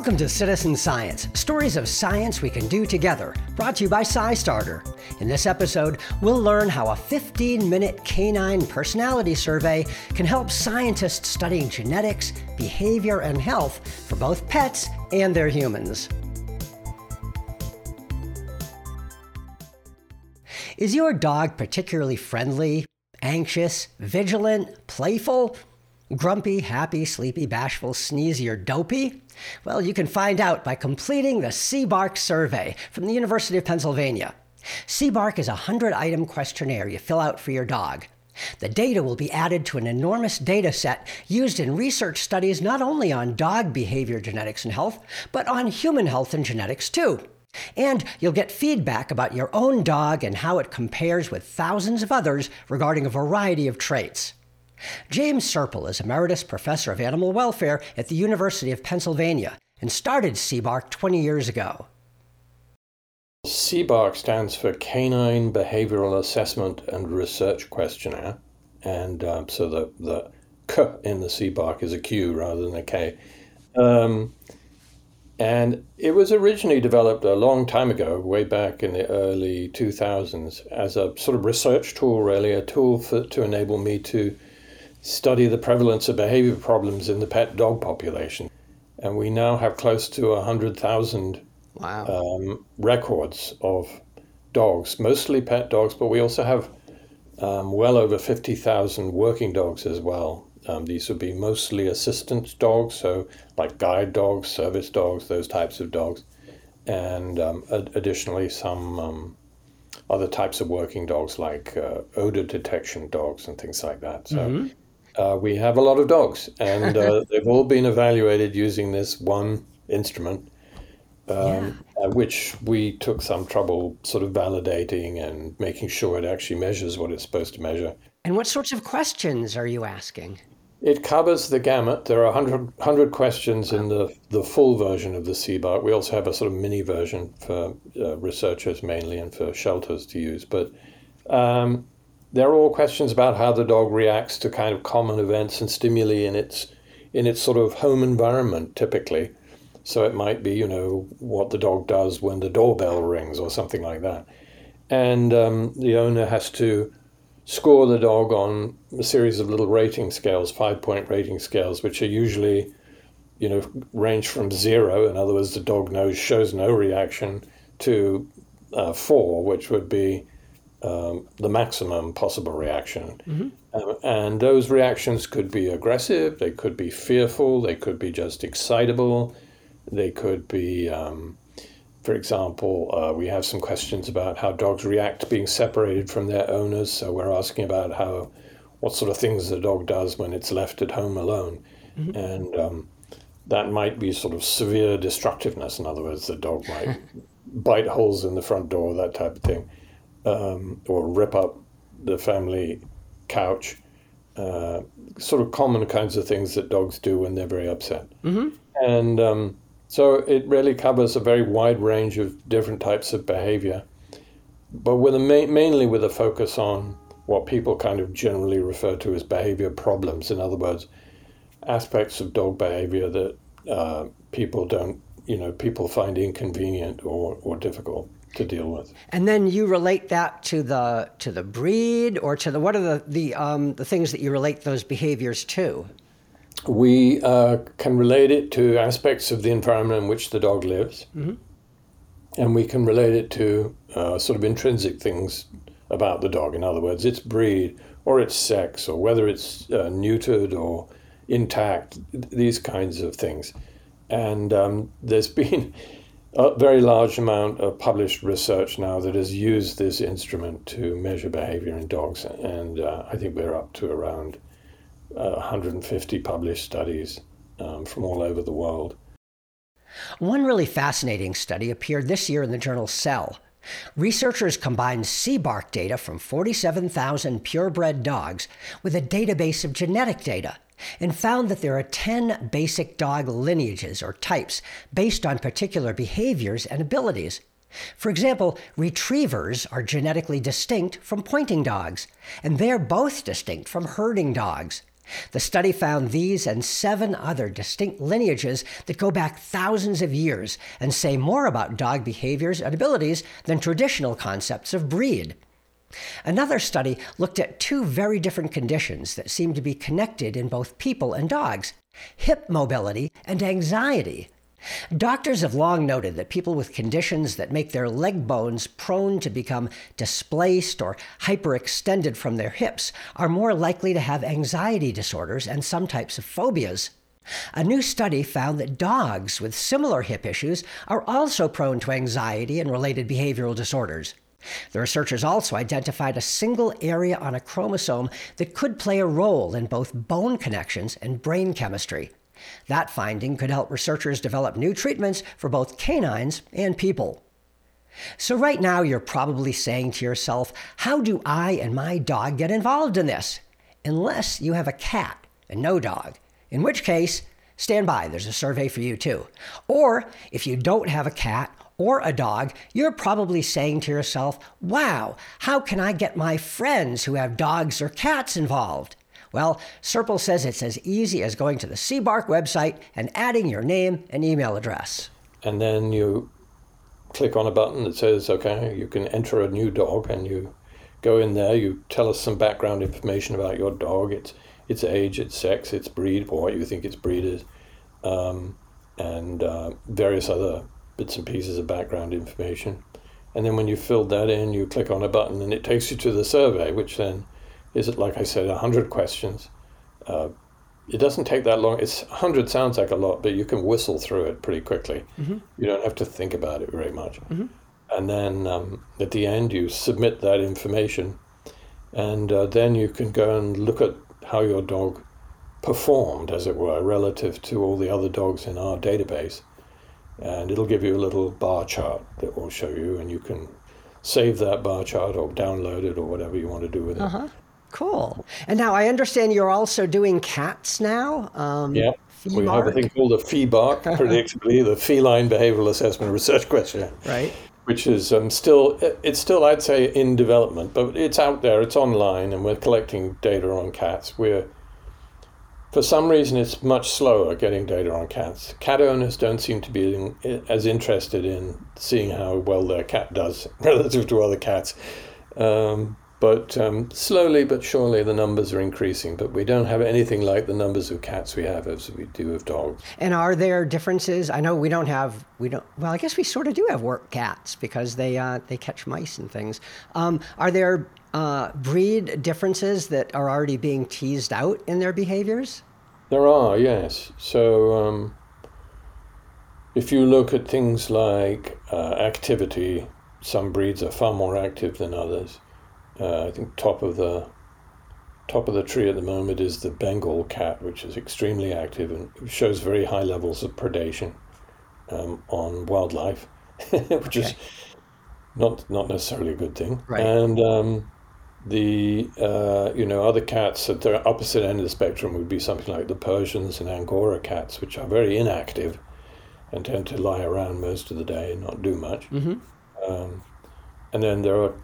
Welcome to Citizen Science, stories of science we can do together, brought to you by SciStarter. In this episode, we'll learn how a 15 minute canine personality survey can help scientists studying genetics, behavior, and health for both pets and their humans. Is your dog particularly friendly, anxious, vigilant, playful? Grumpy, happy, sleepy, bashful, sneezy, or dopey? Well, you can find out by completing the C-BARQ survey from the University of Pennsylvania. C-BARQ is a 100 item questionnaire you fill out for your dog. The data will be added to an enormous data set used in research studies not only on dog behavior genetics and health, but on human health and genetics too. And you'll get feedback about your own dog and how it compares with thousands of others regarding a variety of traits. James Serpell is Emeritus Professor of Animal Welfare at the University of Pennsylvania and started C-BARQ 20 years ago. C-BARQ stands for Canine Behavioral Assessment and Research Questionnaire. And um, so the, the K in the C-BARQ is a Q rather than a K. Um, and it was originally developed a long time ago, way back in the early 2000s, as a sort of research tool, really, a tool for, to enable me to study the prevalence of behavior problems in the pet dog population. And we now have close to 100,000 wow. um, records of dogs, mostly pet dogs, but we also have um, well over 50,000 working dogs as well. Um, these would be mostly assistance dogs, so like guide dogs, service dogs, those types of dogs. And um, ad- additionally, some um, other types of working dogs like uh, odor detection dogs and things like that. So mm-hmm uh, we have a lot of dogs, and uh, they've all been evaluated using this one instrument, um, yeah. which we took some trouble sort of validating and making sure it actually measures what it's supposed to measure. And what sorts of questions are you asking? It covers the gamut. There are 100, 100 questions in the, the full version of the C-BARQ. We also have a sort of mini version for uh, researchers mainly and for shelters to use. But um, they're all questions about how the dog reacts to kind of common events and stimuli in its in its sort of home environment typically. So it might be, you know, what the dog does when the doorbell rings or something like that. And um, the owner has to score the dog on a series of little rating scales, five point rating scales, which are usually, you know, range from zero, in other words, the dog knows shows no reaction, to uh, four, which would be um, the maximum possible reaction. Mm-hmm. Um, and those reactions could be aggressive, they could be fearful, they could be just excitable, they could be, um, for example, uh, we have some questions about how dogs react being separated from their owners. So we're asking about how, what sort of things the dog does when it's left at home alone. Mm-hmm. And um, that might be sort of severe destructiveness. In other words, the dog might bite holes in the front door, that type of thing um, or rip up the family couch. Uh, sort of common kinds of things that dogs do when they're very upset. Mm-hmm. And um, so it really covers a very wide range of different types of behavior, but with a ma- mainly with a focus on what people kind of generally refer to as behavior problems. In other words, aspects of dog behavior that uh, people don't, you know, people find inconvenient or, or difficult to deal with. And then you relate that to the to the breed or to the what are the the um, the things that you relate those behaviors to? We uh, can relate it to aspects of the environment in which the dog lives, mm-hmm. and we can relate it to uh, sort of intrinsic things about the dog. In other words, its breed or its sex or whether it's uh, neutered or intact. These kinds of things, and um, there's been a very large amount of published research now that has used this instrument to measure behavior in dogs, and uh, I think we're up to around uh, 150 published studies um, from all over the world. One really fascinating study appeared this year in the journal Cell. Researchers combined C-BARQ data from 47,000 purebred dogs with a database of genetic data and found that there are 10 basic dog lineages or types based on particular behaviors and abilities. For example, retrievers are genetically distinct from pointing dogs, and they're both distinct from herding dogs. The study found these and seven other distinct lineages that go back thousands of years and say more about dog behaviors and abilities than traditional concepts of breed. Another study looked at two very different conditions that seem to be connected in both people and dogs hip mobility and anxiety. Doctors have long noted that people with conditions that make their leg bones prone to become displaced or hyperextended from their hips are more likely to have anxiety disorders and some types of phobias. A new study found that dogs with similar hip issues are also prone to anxiety and related behavioral disorders. The researchers also identified a single area on a chromosome that could play a role in both bone connections and brain chemistry. That finding could help researchers develop new treatments for both canines and people. So, right now, you're probably saying to yourself, How do I and my dog get involved in this? Unless you have a cat and no dog, in which case, stand by, there's a survey for you too. Or if you don't have a cat or a dog, you're probably saying to yourself, Wow, how can I get my friends who have dogs or cats involved? Well, Serpell says it's as easy as going to the C-BARQ website and adding your name and email address. And then you click on a button that says, okay, you can enter a new dog, and you go in there, you tell us some background information about your dog, its, its age, its sex, its breed, or what you think its breed is, um, and uh, various other bits and pieces of background information. And then when you've filled that in, you click on a button and it takes you to the survey, which then is like I said, 100 questions. Uh, it doesn't take that long. It's 100 sounds like a lot, but you can whistle through it pretty quickly. Mm-hmm. You don't have to think about it very much. Mm-hmm. And then um, at the end, you submit that information, and uh, then you can go and look at how your dog performed, as it were, relative to all the other dogs in our database. And it'll give you a little bar chart that will show you, and you can save that bar chart or download it or whatever you want to do with it. Uh-huh. Cool. And now I understand you're also doing cats now. Um, yeah. We have a thing called the Fe-BARQ, predictably, the Feline Behavioral Assessment Research Questionnaire. Right. Which is um, still, it's still, I'd say, in development, but it's out there, it's online, and we're collecting data on cats. We're, for some reason, it's much slower getting data on cats. Cat owners don't seem to be in, as interested in seeing how well their cat does relative to other cats. Um, but um, slowly but surely the numbers are increasing, but we don't have anything like the numbers of cats we have as we do of dogs. And are there differences? I know we don't have we don't. Well, I guess we sort of do have work cats because they uh, they catch mice and things. Um, are there uh, breed differences that are already being teased out in their behaviors? There are, yes. So um, if you look at things like uh, activity, some breeds are far more active than others. Uh, I think top of the top of the tree at the moment is the Bengal cat, which is extremely active and shows very high levels of predation um, on wildlife, which okay. is not not necessarily a good thing. Right. And um, the uh, you know other cats at the opposite end of the spectrum would be something like the Persians and Angora cats, which are very inactive and tend to lie around most of the day and not do much. Mm-hmm. Um, and then there are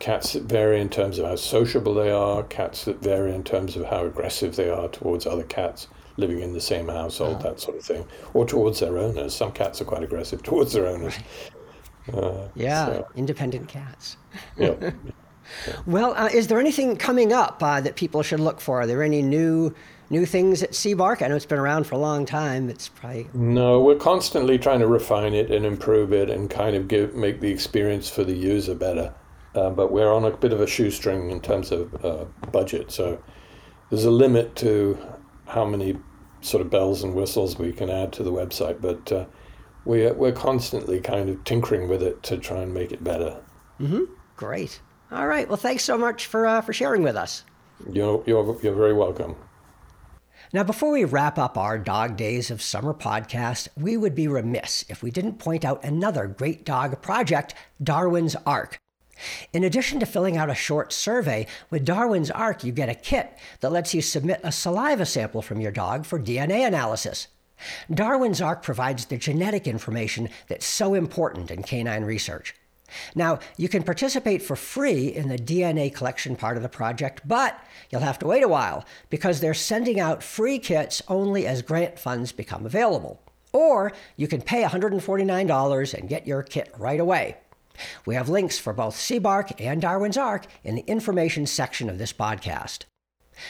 cats that vary in terms of how sociable they are, cats that vary in terms of how aggressive they are towards other cats living in the same household, uh-huh. that sort of thing, or towards their owners. Some cats are quite aggressive towards their owners. Uh, yeah, so. independent cats. yeah. Well, uh, is there anything coming up uh, that people should look for? Are there any new new things at C-BARQ? I know it's been around for a long time. It's probably no. We're constantly trying to refine it and improve it, and kind of give make the experience for the user better. Uh, but we're on a bit of a shoestring in terms of uh, budget. So there's a limit to how many sort of bells and whistles we can add to the website. But uh, we're, we're constantly kind of tinkering with it to try and make it better. Mm-hmm. Great. All right. Well, thanks so much for, uh, for sharing with us. You're, you're, you're very welcome. Now, before we wrap up our Dog Days of Summer podcast, we would be remiss if we didn't point out another great dog project, Darwin's Ark. In addition to filling out a short survey, with Darwin's Ark, you get a kit that lets you submit a saliva sample from your dog for DNA analysis. Darwin's Ark provides the genetic information that's so important in canine research. Now, you can participate for free in the DNA collection part of the project, but you'll have to wait a while because they're sending out free kits only as grant funds become available. Or you can pay $149 and get your kit right away. We have links for both C-BARQ and Darwin's Ark in the information section of this podcast.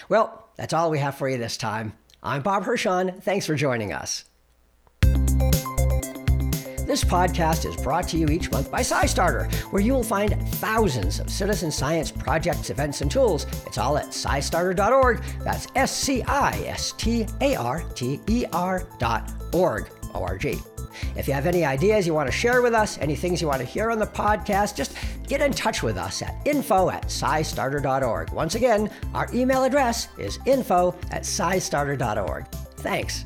Well, that's all we have for you this time. I'm Bob Hirshon. Thanks for joining us. This podcast is brought to you each month by SciStarter, where you will find thousands of citizen science projects, events, and tools. It's all at scistarter.org. That's S C I S T A R T E R dot org. O-R-G. If you have any ideas you want to share with us, any things you want to hear on the podcast, just get in touch with us at info at scistarter.org. Once again, our email address is info at scistarter.org. Thanks.